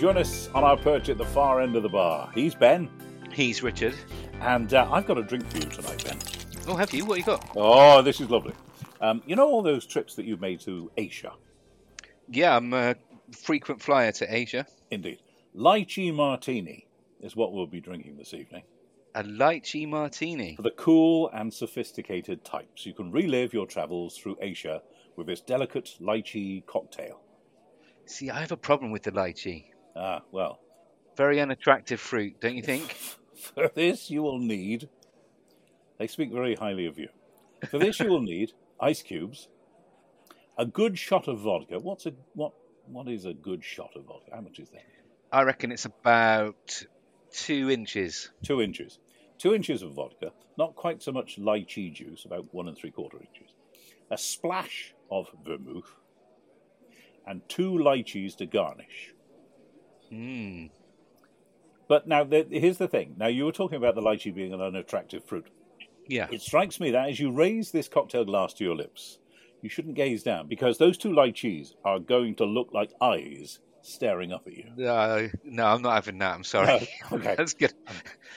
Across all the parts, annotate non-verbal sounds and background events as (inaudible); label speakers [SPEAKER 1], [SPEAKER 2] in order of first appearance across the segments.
[SPEAKER 1] Join us on our perch at the far end of the bar. He's Ben,
[SPEAKER 2] He's Richard.
[SPEAKER 1] and uh, I've got a drink for you tonight, Ben.
[SPEAKER 2] Oh, have you? What have you got?
[SPEAKER 1] Oh, this is lovely. Um, you know all those trips that you've made to Asia?
[SPEAKER 2] Yeah, I'm a frequent flyer to Asia.
[SPEAKER 1] Indeed. Lychee martini is what we'll be drinking this evening.
[SPEAKER 2] A lychee martini.
[SPEAKER 1] For the cool and sophisticated types, you can relive your travels through Asia with this delicate lychee cocktail.
[SPEAKER 2] See, I have a problem with the lychee.
[SPEAKER 1] Ah, well,
[SPEAKER 2] Very unattractive fruit, don't you think? (laughs)
[SPEAKER 1] for this you will need. They speak very highly of you. For this you will (laughs) need ice cubes, a good shot of vodka. What's a what? What is a good shot of vodka? How much is that?
[SPEAKER 2] I reckon it's about two inches.
[SPEAKER 1] Two inches. Two inches of vodka. Not quite so much lychee juice, about one and three quarter inches. A splash of vermouth, and two lychees to garnish.
[SPEAKER 2] Hmm.
[SPEAKER 1] But now, the, here's the thing. Now, you were talking about the lychee being an unattractive fruit.
[SPEAKER 2] Yeah.
[SPEAKER 1] It strikes me that as you raise this cocktail glass to your lips, you shouldn't gaze down because those two lychees are going to look like eyes staring up at you.
[SPEAKER 2] Uh, no, I'm not having that. I'm sorry. (laughs)
[SPEAKER 1] okay.
[SPEAKER 2] That's good.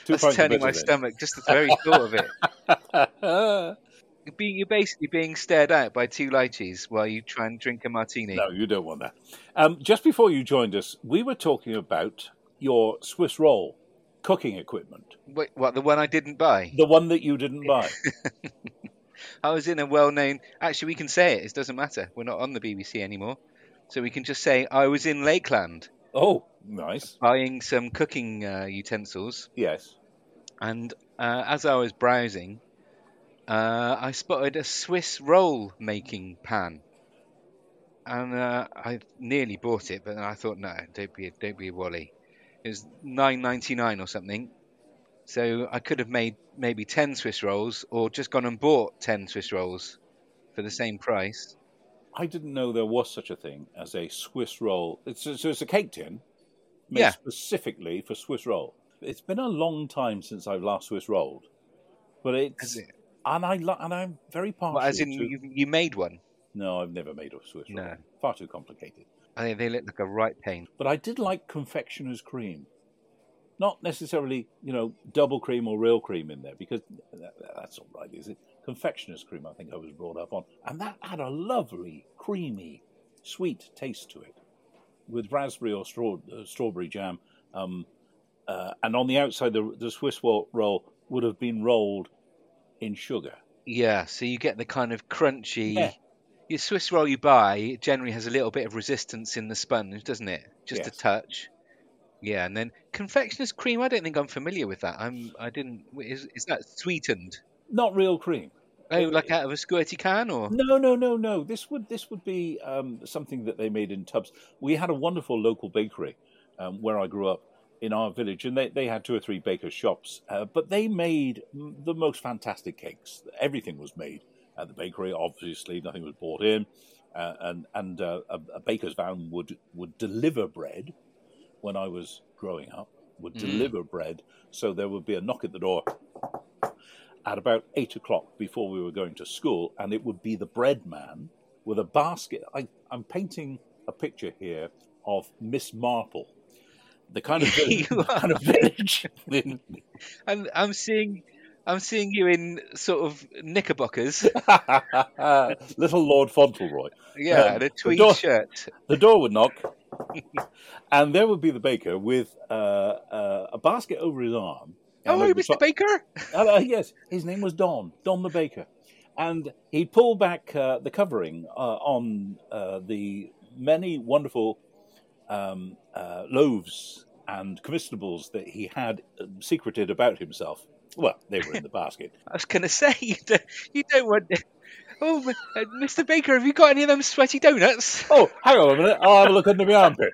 [SPEAKER 2] That's turning my
[SPEAKER 1] then.
[SPEAKER 2] stomach just the very thought of it. (laughs) You're, being, you're basically being stared at by two lychees while you try and drink a martini.
[SPEAKER 1] No, you don't want that. Um, just before you joined us, we were talking about your Swiss roll cooking equipment,
[SPEAKER 2] Wait, what, the one I didn't buy?
[SPEAKER 1] the one that you didn't buy. (laughs) (laughs)
[SPEAKER 2] I was in a well-known. Actually, we can say it. It doesn't matter. We're not on the BBC anymore, so we can just say I was in Lakeland
[SPEAKER 1] oh, nice.
[SPEAKER 2] buying some cooking uh, utensils,
[SPEAKER 1] Yes.
[SPEAKER 2] and uh, as I was browsing, uh, I spotted a Swiss roll making pan, and uh, I nearly bought it, but then I thought, no, don't be a, don't be a wally. It was nine ninety nine or something. So I could have made maybe ten Swiss rolls, or just gone and bought ten Swiss rolls for the same price.
[SPEAKER 1] I didn't know there was such a thing as a Swiss roll. It's a, so it's a cake tin made
[SPEAKER 2] Yeah.
[SPEAKER 1] specifically for Swiss roll. It's been a long time since I've last Swiss rolled, but it's
[SPEAKER 2] it?
[SPEAKER 1] And I lo- and I'm very partial.
[SPEAKER 2] Well, as in
[SPEAKER 1] to-
[SPEAKER 2] you, you made one.
[SPEAKER 1] no, I've never made a Swiss roll.
[SPEAKER 2] No.
[SPEAKER 1] Far too complicated.
[SPEAKER 2] I think they look like a right pain.
[SPEAKER 1] But I did like confectioner's cream. Not necessarily, you know, double cream or real cream in there, because that, that's all right, is it? Confectioner's cream, I think I was brought up on. And that had a lovely, creamy, sweet taste to it, with raspberry or straw, uh, strawberry jam. Um, uh, and on the outside, the, the Swiss roll, roll would have been rolled in sugar.
[SPEAKER 2] Yeah, so you get the kind of crunchy.
[SPEAKER 1] Yeah.
[SPEAKER 2] Your Swiss roll you buy generally has a little bit of resistance in the sponge, doesn't it? Just a touch. Yeah, and then confectioner's cream. I don't think I'm familiar with that. I'm. I didn't. Is is that sweetened?
[SPEAKER 1] Not real cream.
[SPEAKER 2] Oh, like out of a squirty can, or
[SPEAKER 1] No, no, no, no. This would this would be um, something that they made in tubs. We had a wonderful local bakery um, where I grew up in our village, and they, they had two or three bakers' shops. Uh, but they made the most fantastic cakes. Everything was made at the bakery. Obviously, nothing was bought in, uh, and and uh, a, a baker's van would would deliver bread when I was growing up. Would
[SPEAKER 2] Mm.
[SPEAKER 1] deliver bread, so there would be a knock at the door at about eight o'clock before we were going to school, and it would be the bread man with a basket. I, I'm painting a picture here of Miss Marple, the kind of (laughs) village,
[SPEAKER 2] You
[SPEAKER 1] kind of village. (laughs)
[SPEAKER 2] and I'm seeing, I'm seeing you in sort of knickerbockers. (laughs)
[SPEAKER 1] Little Lord Fauntleroy.
[SPEAKER 2] Yeah,
[SPEAKER 1] Um,
[SPEAKER 2] and a
[SPEAKER 1] the
[SPEAKER 2] tweed
[SPEAKER 1] door-
[SPEAKER 2] shirt.
[SPEAKER 1] The door would knock, and there would be the baker with uh, uh, a basket over his arm.
[SPEAKER 2] Oh, Mr. Baker.
[SPEAKER 1] Uh, uh, yes, his name was Don, Don the Baker. And he'd pull back uh, the covering uh, on uh, the many wonderful um, uh, loaves and comestibles that he had um, secreted about himself. Well, they were in the (laughs) basket.
[SPEAKER 2] I was going to say you don't, you don't want. Oh, uh, Mr. Baker, have you got any of them sweaty donuts?
[SPEAKER 1] Oh, hang on a minute, I'll have a look under my armpit.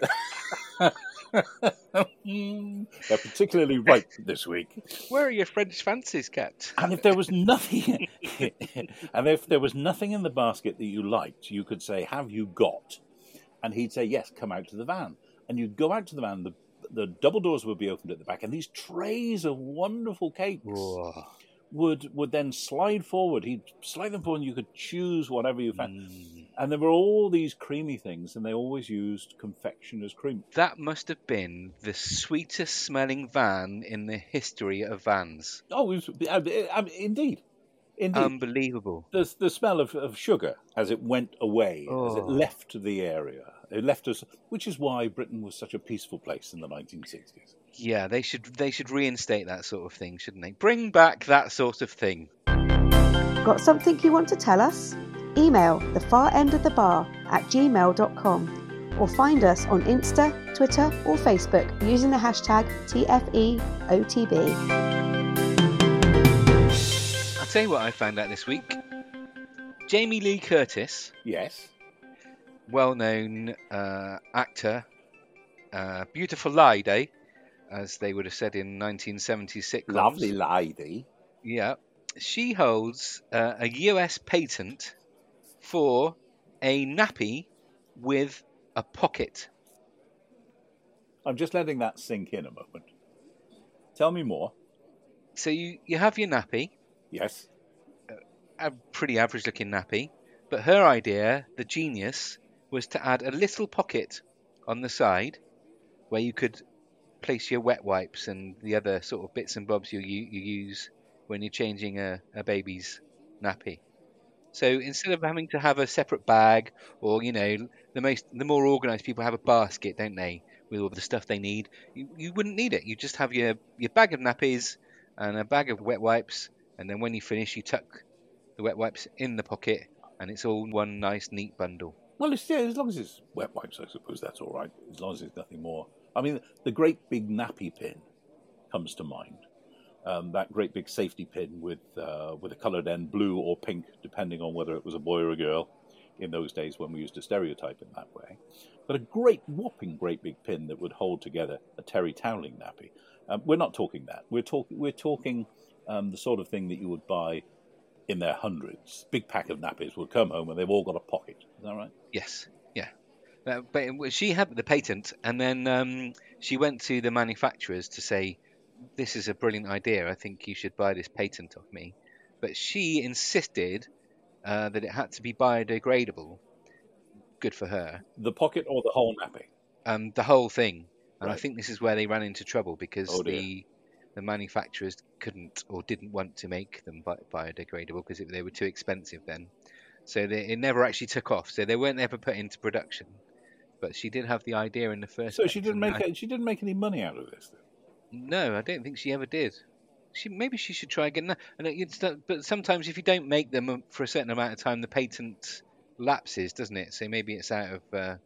[SPEAKER 1] (laughs) They're particularly ripe this week.
[SPEAKER 2] Where are your French fancies kept?
[SPEAKER 1] And if there was nothing, (laughs) and if there was nothing in the basket that you liked, you could say, "Have you got?" And he'd say, "Yes, come out to the van." And you'd go out to the van. The the double doors would be opened at the back, and these trays of wonderful cakes would would then slide forward. He'd slide them forward, and you could choose whatever you found.
[SPEAKER 2] Mm.
[SPEAKER 1] And there were all these creamy things, and they always used confectioner's cream.
[SPEAKER 2] That must have been the sweetest smelling van in the history of vans.
[SPEAKER 1] Oh, it was, uh, indeed. Indeed.
[SPEAKER 2] Unbelievable.
[SPEAKER 1] The, the smell of, of sugar as it went away, as it
[SPEAKER 2] Oh.
[SPEAKER 1] left the area. It left us, which is why Britain was such a peaceful place in the 1960s.
[SPEAKER 2] Yeah, they should they should reinstate that sort of thing, shouldn't they? Bring back that sort of thing.
[SPEAKER 3] Got something you want to tell us? Email the far end of the bar at gmail.com or find us on Insta, Twitter, or Facebook using the hashtag TFEOTB.
[SPEAKER 2] Tell you what I found out this week. Jamie Lee Curtis,
[SPEAKER 1] Yes.
[SPEAKER 2] well-known uh, actor, uh, beautiful lady, as they would have said in 1976.
[SPEAKER 1] Lovely lady.
[SPEAKER 2] Yeah, she holds uh, a US patent for a nappy with a pocket.
[SPEAKER 1] I'm just letting that sink in a moment. Tell me more.
[SPEAKER 2] So you, you have your nappy,
[SPEAKER 1] Yes.
[SPEAKER 2] a pretty average looking nappy, but her idea, the genius, was to add a little pocket on the side where you could place your wet wipes and the other sort of bits and bobs you, you, use when you're changing a, a baby's nappy. So instead of having to have a separate bag, or you know, the most the more organised people have a basket, don't they, with all the stuff they need. You, you wouldn't need it. You just have your your bag of nappies and a bag of wet wipes, and then when you finish, you tuck the wet wipes in the pocket, and it's all one nice neat bundle.
[SPEAKER 1] Well, it's, yeah, as long as it's wet wipes, I suppose that's all right. As long as it's nothing more. I mean, the great big nappy pin comes to mind. Um, that great big safety pin with uh, with a coloured end, blue or pink, depending on whether it was a boy or a girl. In those days, when we used to stereotype in that way, but a great whopping great big pin that would hold together a terry toweling nappy. Um, we're not talking that. We're talking we're talking um, the sort of thing that you would buy in their hundreds. Big pack of nappies would come home and they've all got a pocket. Is that right?
[SPEAKER 2] Yes, yeah. Uh, but she had the patent, and then um, she went to the manufacturers to say, "This is a brilliant idea. I think you should buy this patent off me." But she insisted uh, that it had to be biodegradable. Good for her.
[SPEAKER 1] The pocket or the whole nappy?
[SPEAKER 2] Um, the whole thing, and I think this is where they ran into trouble because
[SPEAKER 1] Oh,
[SPEAKER 2] the the manufacturers couldn't or didn't want to make them bi- biodegradable because they were too expensive then. So they, it never actually took off. So they weren't ever put into production. But she did have the idea in the first.
[SPEAKER 1] So
[SPEAKER 2] place,
[SPEAKER 1] she didn't make
[SPEAKER 2] I-
[SPEAKER 1] she didn't make any money out of this. Then.
[SPEAKER 2] No, I don't think she ever did. She maybe she should try again. And but sometimes if you don't make them um, for a certain amount of time, the patent lapses, doesn't it? So maybe it's out of. Uh,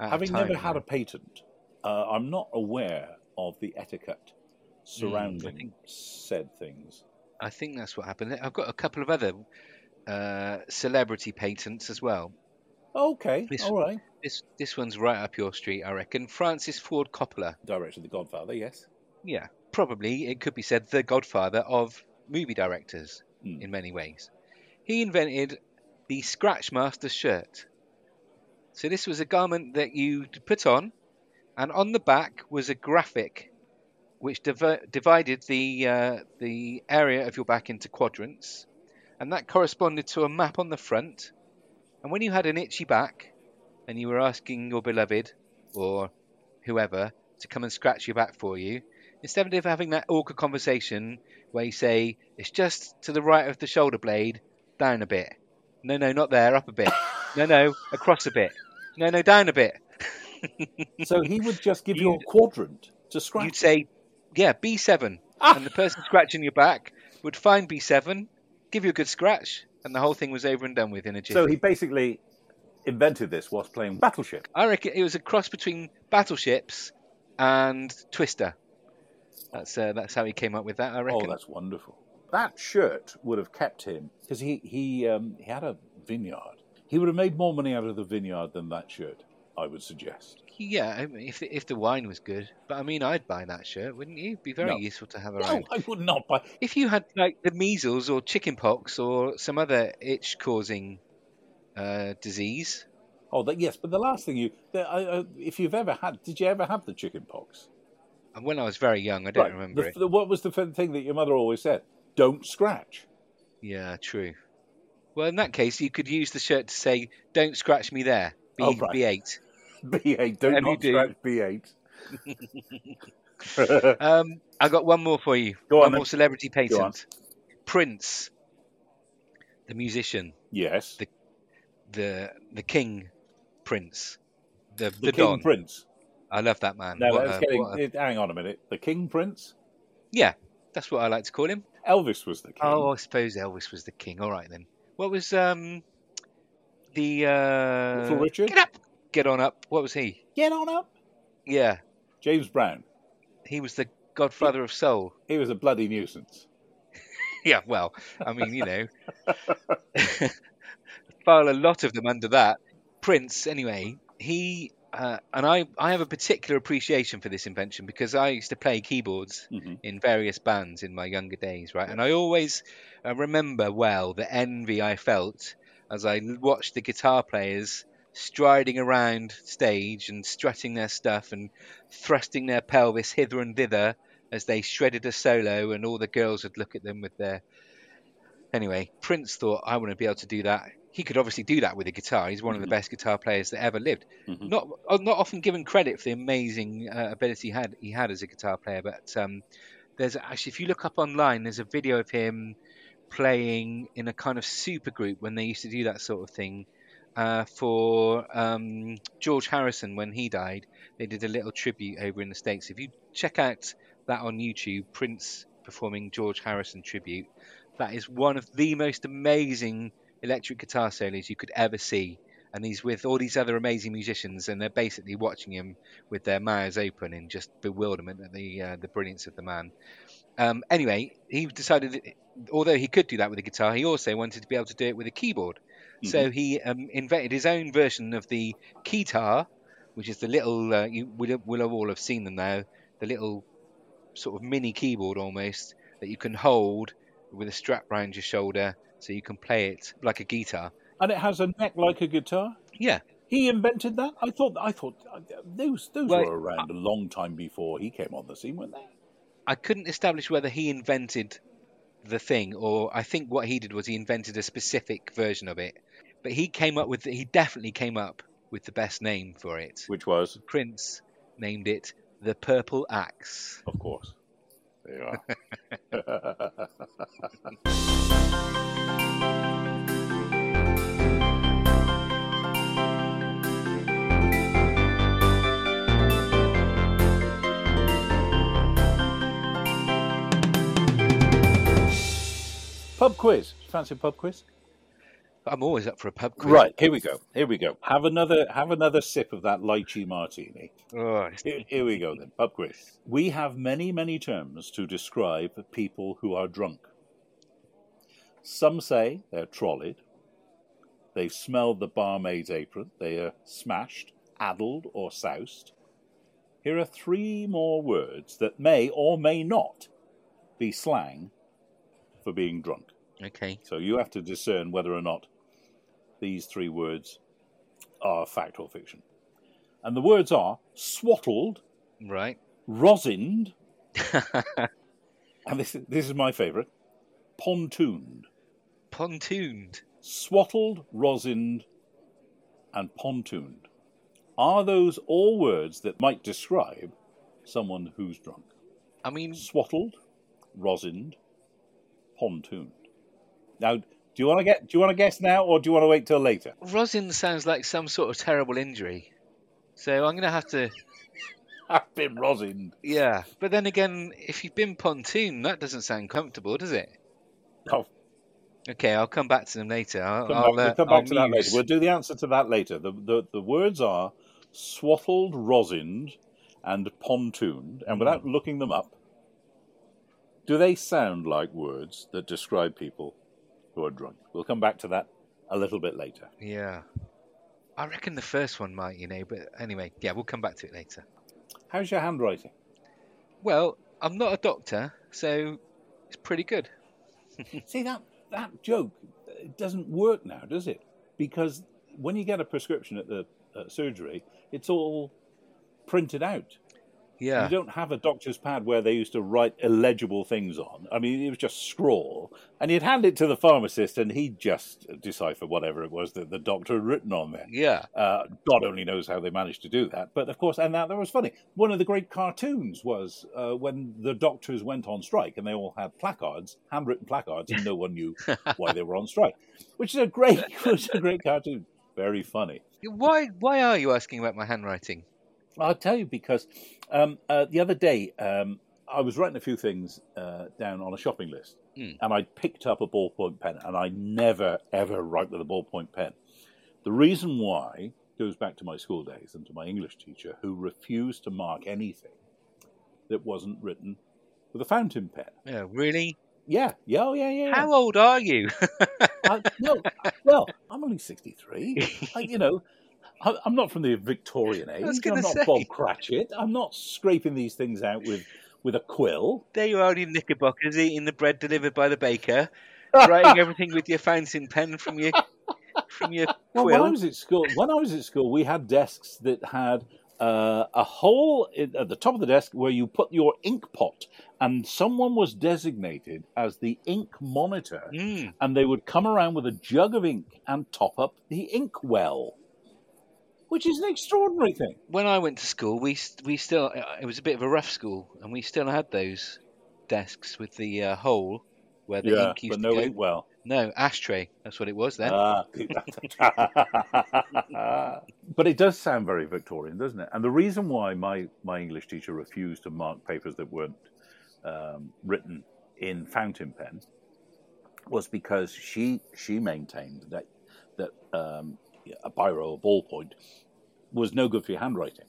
[SPEAKER 2] out of
[SPEAKER 1] Having
[SPEAKER 2] time
[SPEAKER 1] never had a patent, uh, I'm not aware of the etiquette surrounding
[SPEAKER 2] think-
[SPEAKER 1] said things.
[SPEAKER 2] I think that's what happened. I've got a couple of other uh, celebrity patents as well.
[SPEAKER 1] Okay,
[SPEAKER 2] This-
[SPEAKER 1] all right.
[SPEAKER 2] This this one's right up your street, I reckon. Francis Ford Coppola.
[SPEAKER 1] Director of The Godfather, yes.
[SPEAKER 2] Yeah, probably it could be said the godfather of movie directors
[SPEAKER 1] Hmm.
[SPEAKER 2] in many ways. He invented the Scratchmaster shirt. So this was a garment that you put on, and on the back was a graphic which diver- divided the uh, the area of your back into quadrants, and that corresponded to a map on the front. And when you had an itchy back, and you were asking your beloved or whoever to come and scratch your back for you, instead of having that awkward conversation where you say it's just to the right of the shoulder blade, down a bit. No, no, not there, up a bit. (laughs) No, no, across a bit. No, no, down a bit.
[SPEAKER 1] So he would just give (laughs) you a
[SPEAKER 2] You'd-
[SPEAKER 1] quadrant to scratch.
[SPEAKER 2] You'd say, yeah, B7.
[SPEAKER 1] Ah!
[SPEAKER 2] And the person scratching your back would find B7, give you a good scratch, and the whole thing was over and done with in a jiffy.
[SPEAKER 1] so he basically invented this whilst playing Battleship.
[SPEAKER 2] I reckon it was a cross between battleships and Twister. That's uh, that's how he came up with that. I reckon.
[SPEAKER 1] Oh, that's wonderful. That shirt would have kept him because he he um, he had a vineyard. He would have made more money out of the vineyard than that shirt. I would suggest.
[SPEAKER 2] Yeah, I mean, if the, if the wine was good, but I mean, I'd buy that shirt, wouldn't you? It'd be very
[SPEAKER 1] No.
[SPEAKER 2] useful to have around. No.
[SPEAKER 1] I would not buy.
[SPEAKER 2] If you had like the measles or chickenpox or some other itch-causing uh, disease,
[SPEAKER 1] Oh, that, yes, but the last thing you, the, I, I, if you've ever had, did you ever have the chicken pox?
[SPEAKER 2] and when I was very young, I don't
[SPEAKER 1] Right,
[SPEAKER 2] remember
[SPEAKER 1] the-
[SPEAKER 2] it.
[SPEAKER 1] the- what was the f- thing that your mother always said? Don't scratch.
[SPEAKER 2] Yeah, true. Well, in that case, you could use the shirt to say, "Don't scratch me there." B,
[SPEAKER 1] Oh, right.
[SPEAKER 2] B8.
[SPEAKER 1] B8, don't not
[SPEAKER 2] do.
[SPEAKER 1] scratch B8. (laughs) (laughs)
[SPEAKER 2] Um, I got one more for you.
[SPEAKER 1] Go on
[SPEAKER 2] one
[SPEAKER 1] then.
[SPEAKER 2] more celebrity
[SPEAKER 1] Go
[SPEAKER 2] patent. Prince, the musician,
[SPEAKER 1] yes.
[SPEAKER 2] The- the the king, Prince, the the,
[SPEAKER 1] The King
[SPEAKER 2] Don.
[SPEAKER 1] Prince.
[SPEAKER 2] I love that man.
[SPEAKER 1] Now,
[SPEAKER 2] What
[SPEAKER 1] let's
[SPEAKER 2] a-
[SPEAKER 1] get
[SPEAKER 2] a-
[SPEAKER 1] hang on a minute. The King Prince?
[SPEAKER 2] yeah, that's what I like to call him.
[SPEAKER 1] Elvis was the king.
[SPEAKER 2] Oh, I suppose Elvis was the king. All right then. What was um the uh,
[SPEAKER 1] Little Richard?
[SPEAKER 2] Get up, get on up. What was he?
[SPEAKER 1] Get on up.
[SPEAKER 2] Yeah,
[SPEAKER 1] James Brown.
[SPEAKER 2] he was the godfather of soul.
[SPEAKER 1] He was a bloody nuisance. (laughs)
[SPEAKER 2] Yeah, well, I mean, you know, (laughs) file a lot of them under that. Prince, anyway, he uh, and I, I have a particular appreciation for this invention because I used to play keyboards
[SPEAKER 1] Mhm.
[SPEAKER 2] in various bands in my younger days, right? And I always uh, remember well the envy I felt as I watched the guitar players striding around stage and strutting their stuff and thrusting their pelvis hither and thither as they shredded a solo, and all the girls would look at them with their. Anyway, Prince thought, I want to be able to do that. He could obviously do that with a guitar. He's one of the
[SPEAKER 1] Mhm.
[SPEAKER 2] best guitar players that ever lived.
[SPEAKER 1] Mhm.
[SPEAKER 2] Not uh, not often given credit for the amazing uh, ability he had he had as a guitar player, but um, there's actually if you look up online, there's a video of him playing in a kind of super group when they used to do that sort of thing uh, for um, George Harrison when he died. They did a little tribute over in the states. If you check out that on YouTube, Prince performing George Harrison tribute, that is one of the most amazing electric guitar solos you could ever see. And he's with all these other amazing musicians, and they're basically watching him with their mouths open in just bewilderment at the uh, the brilliance of the man. Um, anyway, he decided, that, although he could do that with a guitar, he also wanted to be able to do it with a keyboard. So he um, invented his own version of the keytar, which is the little uh, you will will have all have seen them now, the little sort of mini keyboard almost that you can hold with a strap round your shoulder, so you can play it like a guitar.
[SPEAKER 1] And it has a neck like a guitar.
[SPEAKER 2] Yeah,
[SPEAKER 1] He invented that. I thought. I thought uh, those those
[SPEAKER 2] Well,
[SPEAKER 1] were around a long time before he came on the scene, weren't they?
[SPEAKER 2] I couldn't establish whether he invented the thing or I think what he did was he invented a specific version of it. But he came up with he definitely came up with the best name for it.
[SPEAKER 1] Which was,
[SPEAKER 2] Prince named it the Purple Axe.
[SPEAKER 1] of course, there you are. (laughs) pub quiz. Fancy a pub quiz?
[SPEAKER 2] I'm always up for a pub quiz.
[SPEAKER 1] Right, here we go. Here we go. Have another have another sip of that lychee martini.
[SPEAKER 2] Oh,
[SPEAKER 1] Here, here we go then. Pub quiz. We have many, many terms to describe people who are drunk. Some say they're trolleyed, They've smelled the barmaid's apron. They are smashed, addled, or soused. Here are three more words that may or may not be slang for being drunk.
[SPEAKER 2] Okay.
[SPEAKER 1] So you have to discern whether or not these three words are fact or fiction. And the words are swaddled,
[SPEAKER 2] Right.
[SPEAKER 1] rosined, (laughs) and this, this is my favourite, pontooned.
[SPEAKER 2] Pontooned.
[SPEAKER 1] Swaddled, rosined, and pontooned. Are those all words that might describe someone who's drunk?
[SPEAKER 2] I mean,
[SPEAKER 1] Swaddled, rosined, pontooned. Now, do you want to get? Do you want to guess now, or do you want to wait till later?
[SPEAKER 2] rosin sounds like some sort of terrible injury. So I'm going to have to. (laughs)
[SPEAKER 1] I've been rosined.
[SPEAKER 2] Yeah. But then again, if you've been pontoon, that doesn't sound comfortable, does it?
[SPEAKER 1] Oh,
[SPEAKER 2] Okay, I'll come back to them later. I'll,
[SPEAKER 1] come
[SPEAKER 2] I'll,
[SPEAKER 1] back, we'll
[SPEAKER 2] uh,
[SPEAKER 1] come
[SPEAKER 2] I'll
[SPEAKER 1] back to that later. We'll do the answer to that later. The, the, the words are swaddled, rosined, and pontooned. And without looking them up, do they sound like words that describe people who are drunk? We'll come back to that a little bit later.
[SPEAKER 2] Yeah. I reckon the first one might, you know, but anyway, yeah, we'll come back to it later.
[SPEAKER 1] How's your handwriting?
[SPEAKER 2] Well, I'm not a doctor, so it's pretty good. (laughs)
[SPEAKER 1] See that that joke it doesn't work now, does it? Because when you get a prescription at the uh, surgery, it's all printed out.
[SPEAKER 2] Yeah.
[SPEAKER 1] You don't have a doctor's pad where they used to write illegible things on. I mean, it was just scrawl. And you'd hand it to the pharmacist and he'd just decipher whatever it was that the doctor had written on there.
[SPEAKER 2] Yeah.
[SPEAKER 1] Uh, God only knows how they managed to do that. But of course, and that, that was funny. One of the great cartoons was uh, when the doctors went on strike and they all had placards, handwritten placards, and no one knew (laughs) why they were on strike, which is a great, (laughs) which is a great cartoon. Very funny.
[SPEAKER 2] Why? Why are you asking about my handwriting?
[SPEAKER 1] I'll tell you because um, uh, the other day um, I was writing a few things uh, down on a shopping list,
[SPEAKER 2] Mm.
[SPEAKER 1] and I picked up a ballpoint pen, and I never ever write with a ballpoint pen. The reason why goes back to my school days and to my English teacher, who refused to mark anything that wasn't written with a fountain pen.
[SPEAKER 2] Yeah. Really?
[SPEAKER 1] Yeah, yeah, oh, yeah, yeah.
[SPEAKER 2] How old are you? (laughs)
[SPEAKER 1] I, no, well, I'm only 63. (laughs) I, you know, I, I'm not from the Victorian (laughs) age. I'm not
[SPEAKER 2] say.
[SPEAKER 1] Bob Cratchit. I'm not scraping these things out with, with a quill.
[SPEAKER 2] there you are in knickerbockers, eating the bread delivered by the baker, (laughs) writing everything with your fountain pen from your from your (laughs)
[SPEAKER 1] Well, when I was at school, when I was at school, we had desks that had uh, a hole in, at the top of the desk where you put your ink pot, and someone was designated as the ink monitor,
[SPEAKER 2] Mm.
[SPEAKER 1] and they would come around with a jug of ink and top up the ink well, which is an extraordinary thing.
[SPEAKER 2] When I went to school, we we still it was a bit of a rough school, and we still had those desks with the uh, hole where the
[SPEAKER 1] yeah,
[SPEAKER 2] ink used
[SPEAKER 1] but
[SPEAKER 2] to
[SPEAKER 1] no
[SPEAKER 2] go.
[SPEAKER 1] ink well.
[SPEAKER 2] No, ashtray. That's what it was then.
[SPEAKER 1] Ah. (laughs) but it does sound very Victorian, doesn't it? And the reason why my, my English teacher refused to mark papers that weren't um, written in fountain pen was because she she maintained that that um, a biro or ballpoint was no good for your handwriting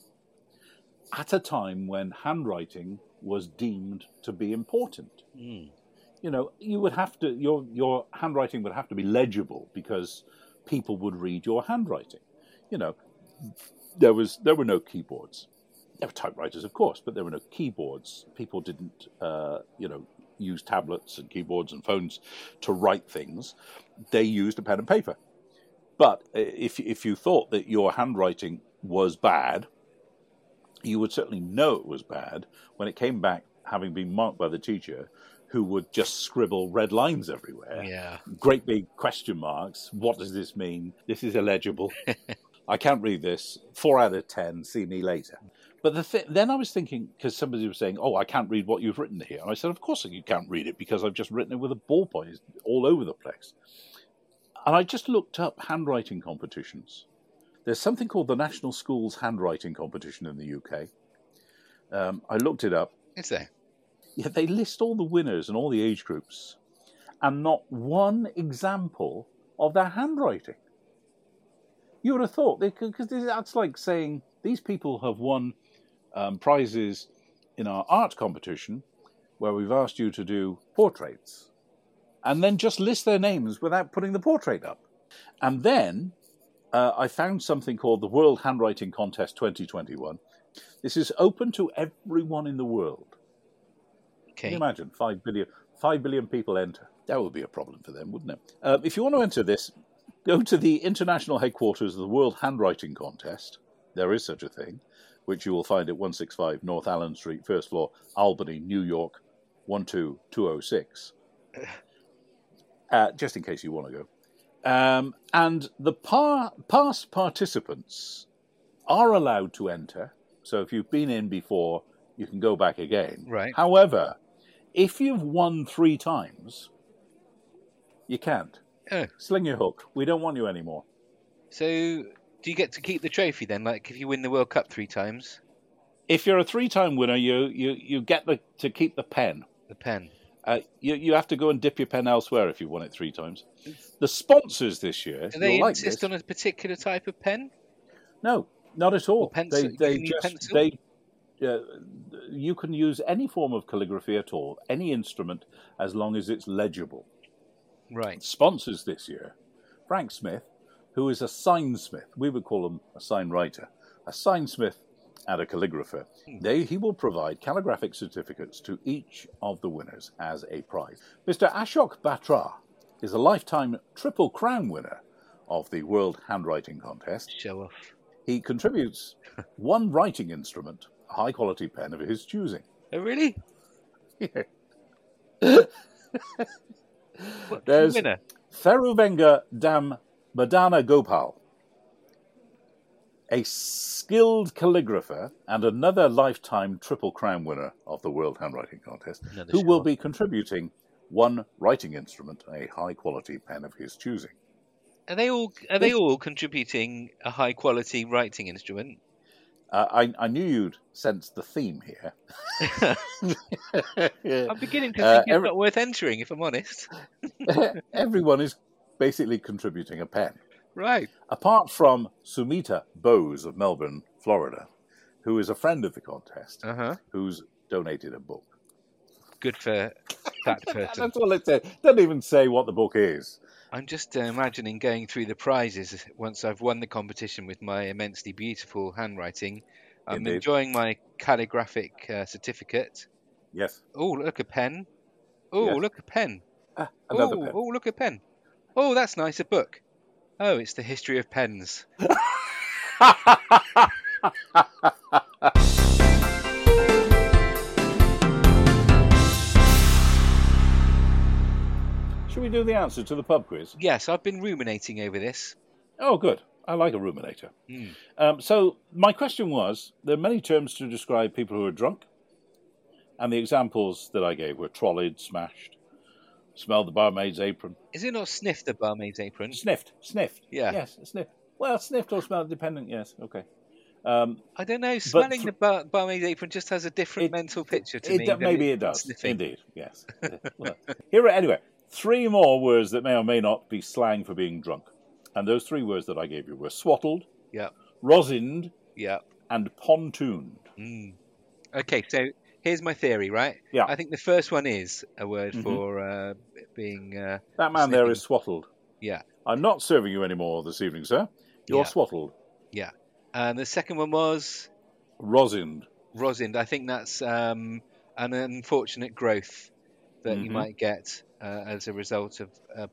[SPEAKER 1] at a time when handwriting was deemed to be important
[SPEAKER 2] Mm.
[SPEAKER 1] you know, you would have to your your handwriting would have to be legible because people would read your handwriting. You know, there was there were no keyboards. There were typewriters, of course, but there were no keyboards. People didn't, uh, you know, use tablets and keyboards and phones to write things. They used a pen and paper. But uh, if if you thought that your handwriting was bad, you would certainly know it was bad when it came back having been marked by the teacher, who would just scribble red lines everywhere
[SPEAKER 2] Yeah.
[SPEAKER 1] great big question marks. What does this mean? This is illegible. (laughs) I can't read this. Four out of ten. See me later. But the th- then I was thinking because somebody was saying, "Oh, I can't read what you've written here," and I said, "Of course you can't read it because I've just written it with a ballpoint all over the place." And I just looked up handwriting competitions. There's something called the National Schools Handwriting Competition in the UK. Um, I looked it up.
[SPEAKER 2] Is there?
[SPEAKER 1] Yeah, they list all the winners and all the age groups, and not one example of their handwriting. You would have thought they could, because that's like saying these people have won um, prizes in our art competition, where we've asked you to do portraits, and then just list their names without putting the portrait up. And then uh, I found something called the World Handwriting Contest 2021. This is open to everyone in the world. Can you imagine five billion, five billion people enter? That would be a problem for them, wouldn't it? Uh, if you want to enter this, go to the international headquarters of the World Handwriting Contest. There is such a thing, which you will find at 165 North Allen Street, first floor, Albany, New York, 12206. (laughs) Uh, just in case you want to go. Um, and the par- past participants are allowed to enter. So if you've been in before, you can go back again.
[SPEAKER 2] Right.
[SPEAKER 1] However, if you've won three times, you can't.
[SPEAKER 2] Oh.
[SPEAKER 1] Sling your hook. We don't want you anymore.
[SPEAKER 2] So, do you get to keep the trophy then? Like, if you win the World Cup three times,
[SPEAKER 1] If you're a three-time winner, you you, you get the, to keep the pen.
[SPEAKER 2] the pen.
[SPEAKER 1] Uh, you you have to go and dip your pen elsewhere if you won it three times. The sponsors this year,
[SPEAKER 2] Do they
[SPEAKER 1] like
[SPEAKER 2] insist
[SPEAKER 1] this.
[SPEAKER 2] on a particular type of pen?
[SPEAKER 1] No, not at all.
[SPEAKER 2] Or pencil-
[SPEAKER 1] They
[SPEAKER 2] you
[SPEAKER 1] they
[SPEAKER 2] can use
[SPEAKER 1] just
[SPEAKER 2] pencil?
[SPEAKER 1] they uh, you can use any form of calligraphy at all, any instrument, as long as it's legible.
[SPEAKER 2] Right.
[SPEAKER 1] Sponsors this year, Frank Smith, who is a signsmith. We would call him a sign writer, a signsmith and a calligrapher. Hmm. They, he will provide calligraphic certificates to each of the winners as a prize. Mr. Ashok Batra is a lifetime Triple Crown winner of the World Handwriting Contest.
[SPEAKER 2] Show off.
[SPEAKER 1] He contributes (laughs) one writing instrument a high quality pen of his choosing.
[SPEAKER 2] Oh, really? (laughs) What's
[SPEAKER 1] There's-
[SPEAKER 2] the winner?
[SPEAKER 1] Theruvenga Dam Madana Gopal, a skilled calligrapher and another lifetime Triple Crown winner of the World Handwriting Contest,
[SPEAKER 2] Another
[SPEAKER 1] who will be contributing one writing instrument, a high quality pen of his choosing.
[SPEAKER 2] Are they all? Are they all contributing a high quality writing instrument?
[SPEAKER 1] Uh, I, I knew you'd sense the theme here. (laughs) (laughs)
[SPEAKER 2] I'm beginning to
[SPEAKER 1] Uh,
[SPEAKER 2] think it's
[SPEAKER 1] every-
[SPEAKER 2] not worth entering, if I'm honest. (laughs)
[SPEAKER 1] Everyone is basically contributing a pen.
[SPEAKER 2] Right.
[SPEAKER 1] Apart from Sumita Bose of Melbourne, Florida, who is a friend of the contest,
[SPEAKER 2] Uh huh.
[SPEAKER 1] who's donated a book.
[SPEAKER 2] Good for that (laughs) person.
[SPEAKER 1] That's all it says. Doesn't even say what the book is.
[SPEAKER 2] I'm just uh, imagining going through the prizes once I've won the competition with my immensely beautiful handwriting. I'm
[SPEAKER 1] Indeed.
[SPEAKER 2] enjoying my calligraphic uh, certificate.
[SPEAKER 1] Yes.
[SPEAKER 2] Oh, look a pen. Oh,
[SPEAKER 1] Yes.
[SPEAKER 2] look a pen.
[SPEAKER 1] Ah, another
[SPEAKER 2] oh,
[SPEAKER 1] pen.
[SPEAKER 2] oh, look a pen. Oh, that's nice. A book. Oh, it's the history of pens. (laughs)
[SPEAKER 1] Should we do the answer to the pub quiz?
[SPEAKER 2] Yes, I've been ruminating over this.
[SPEAKER 1] Oh, good. I like a ruminator.
[SPEAKER 2] Hmm.
[SPEAKER 1] Um, so, my question was there are many terms to describe people who are drunk, and the examples that I gave were trolleyed, smashed, smelled the barmaid's apron,
[SPEAKER 2] Is it not sniff the barmaid's apron?
[SPEAKER 1] sniffed, sniffed.
[SPEAKER 2] Yeah.
[SPEAKER 1] Yes, sniffed. Well, sniffed or smelled, dependent, yes, okay. Um,
[SPEAKER 2] I don't know. Smelling
[SPEAKER 1] thr-
[SPEAKER 2] the bar- barmaid's apron just has a different
[SPEAKER 1] It-
[SPEAKER 2] mental picture to
[SPEAKER 1] it,
[SPEAKER 2] me. than
[SPEAKER 1] maybe it does.
[SPEAKER 2] sniffing.
[SPEAKER 1] Indeed, yes. (laughs) well, here anyway, three more words that may or may not be slang for being drunk. And those three words that I gave you were swaddled,
[SPEAKER 2] Yeah.
[SPEAKER 1] rosined,
[SPEAKER 2] Yeah.
[SPEAKER 1] and pontooned.
[SPEAKER 2] Mm. Okay, so here's my theory, right?
[SPEAKER 1] Yeah.
[SPEAKER 2] I think the first one is a word
[SPEAKER 1] Mhm.
[SPEAKER 2] for uh, being. Uh,
[SPEAKER 1] That man there
[SPEAKER 2] Sniffing.
[SPEAKER 1] is swaddled.
[SPEAKER 2] Yeah.
[SPEAKER 1] I'm not serving you anymore this evening, sir. You're swattled.
[SPEAKER 2] Yeah.
[SPEAKER 1] swaddled.
[SPEAKER 2] and the second one was
[SPEAKER 1] Rosined.
[SPEAKER 2] rosined. I think that's um, an unfortunate growth that you
[SPEAKER 1] Mhm.
[SPEAKER 2] might get uh, as a result of a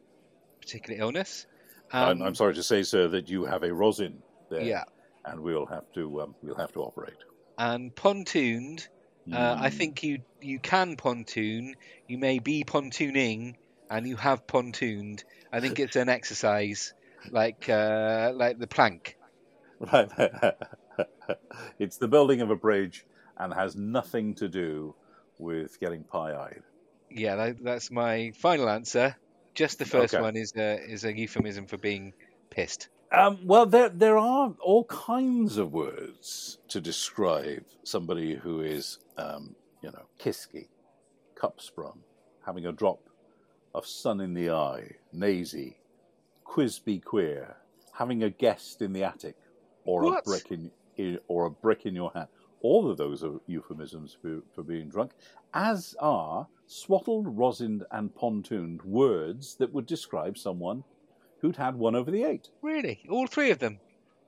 [SPEAKER 2] particular illness.
[SPEAKER 1] I'm,
[SPEAKER 2] Um,
[SPEAKER 1] I'm sorry to say, sir, that you have a rosin there.
[SPEAKER 2] Yeah.
[SPEAKER 1] And we'll have to um, we'll have to operate.
[SPEAKER 2] And pontooned. Uh, I think you you can pontoon. You may be pontooning, and you have pontooned. I think it's an exercise like uh, like the plank.
[SPEAKER 1] Right. (laughs) it's the building of a bridge and has nothing to do with getting pie-eyed.
[SPEAKER 2] Yeah, that, that's my final answer. Just the first
[SPEAKER 1] Okay.
[SPEAKER 2] one is a is a euphemism for being pissed.
[SPEAKER 1] Um, well, there there are all kinds of words to describe somebody who is, um, you know, kisky, cup sprung, having a drop of sun in the eye, nazy, quizby queer, having a guest in the attic, or
[SPEAKER 2] What?
[SPEAKER 1] a brick in, in or a brick in your hand. All of those are euphemisms for, for being drunk, as are swaddled, rosined, and pontooned words that would describe someone who'd had one over the eight.
[SPEAKER 2] Really, all three of them.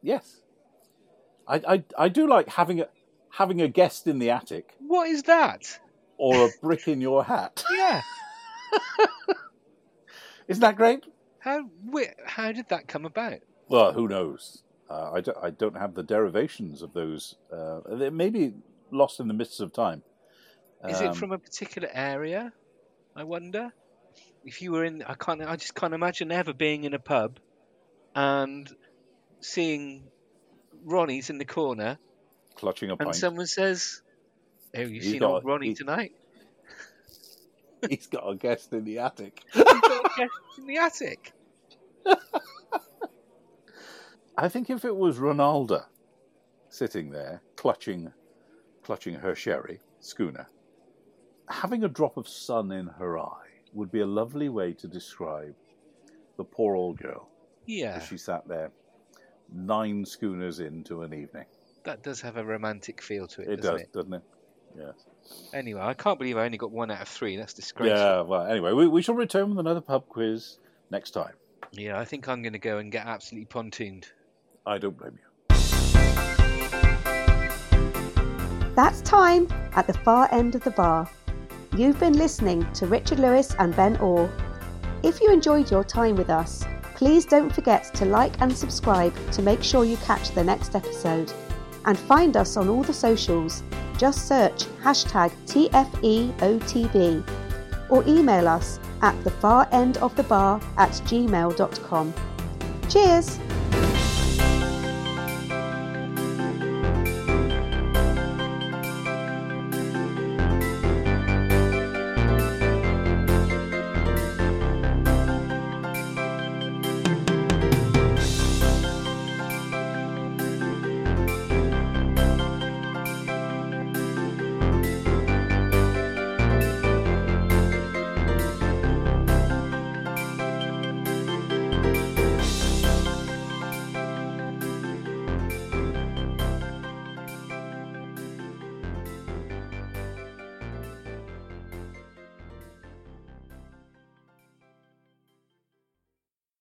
[SPEAKER 1] Yes, I, I, I do like having a having a guest in the attic
[SPEAKER 2] What is that?
[SPEAKER 1] or a brick in your hat. (laughs)
[SPEAKER 2] Yeah. (laughs)
[SPEAKER 1] Isn't that great?
[SPEAKER 2] How how did that come about?
[SPEAKER 1] Well, who knows? Uh, I, don't, I don't have the derivations of those. Uh, they may be lost in the mists of time.
[SPEAKER 2] Is
[SPEAKER 1] Um,
[SPEAKER 2] it from a particular area? I wonder. If you were in, I can't. I just can't imagine ever being in a pub and seeing Ronnie's in the corner,
[SPEAKER 1] clutching a
[SPEAKER 2] and
[SPEAKER 1] pint?
[SPEAKER 2] someone says, "Oh, you
[SPEAKER 1] He's
[SPEAKER 2] seen
[SPEAKER 1] got-
[SPEAKER 2] old Ronnie
[SPEAKER 1] he-
[SPEAKER 2] tonight? (laughs)
[SPEAKER 1] He's got a guest in the attic.
[SPEAKER 2] He's got a guest in the attic." (laughs)
[SPEAKER 1] I think if it was Ronaldo sitting there clutching, clutching her sherry schooner, having a drop of sun in her eye would be a lovely way to describe the poor old girl
[SPEAKER 2] Yeah,
[SPEAKER 1] as she sat there, nine schooners into an evening.
[SPEAKER 2] that does have a romantic feel to it,
[SPEAKER 1] It
[SPEAKER 2] doesn't
[SPEAKER 1] does,
[SPEAKER 2] it?
[SPEAKER 1] doesn't it? Yes.
[SPEAKER 2] Anyway, I can't believe I only got one out of three. That's disgraceful.
[SPEAKER 1] Yeah. Well, anyway, we, we shall return with another pub quiz next time.
[SPEAKER 2] Yeah, I think I'm going to go and get absolutely pontooned.
[SPEAKER 1] I don't blame you.
[SPEAKER 3] That's time at the far end of the bar. You've been listening to Richard Lewis and Ben Orr. If you enjoyed your time with us, please don't forget to like and subscribe to make sure you catch the next episode. And find us on all the socials. Just search hashtag TFEOTB or email us at the far end of the bar at gmail.com. Cheers!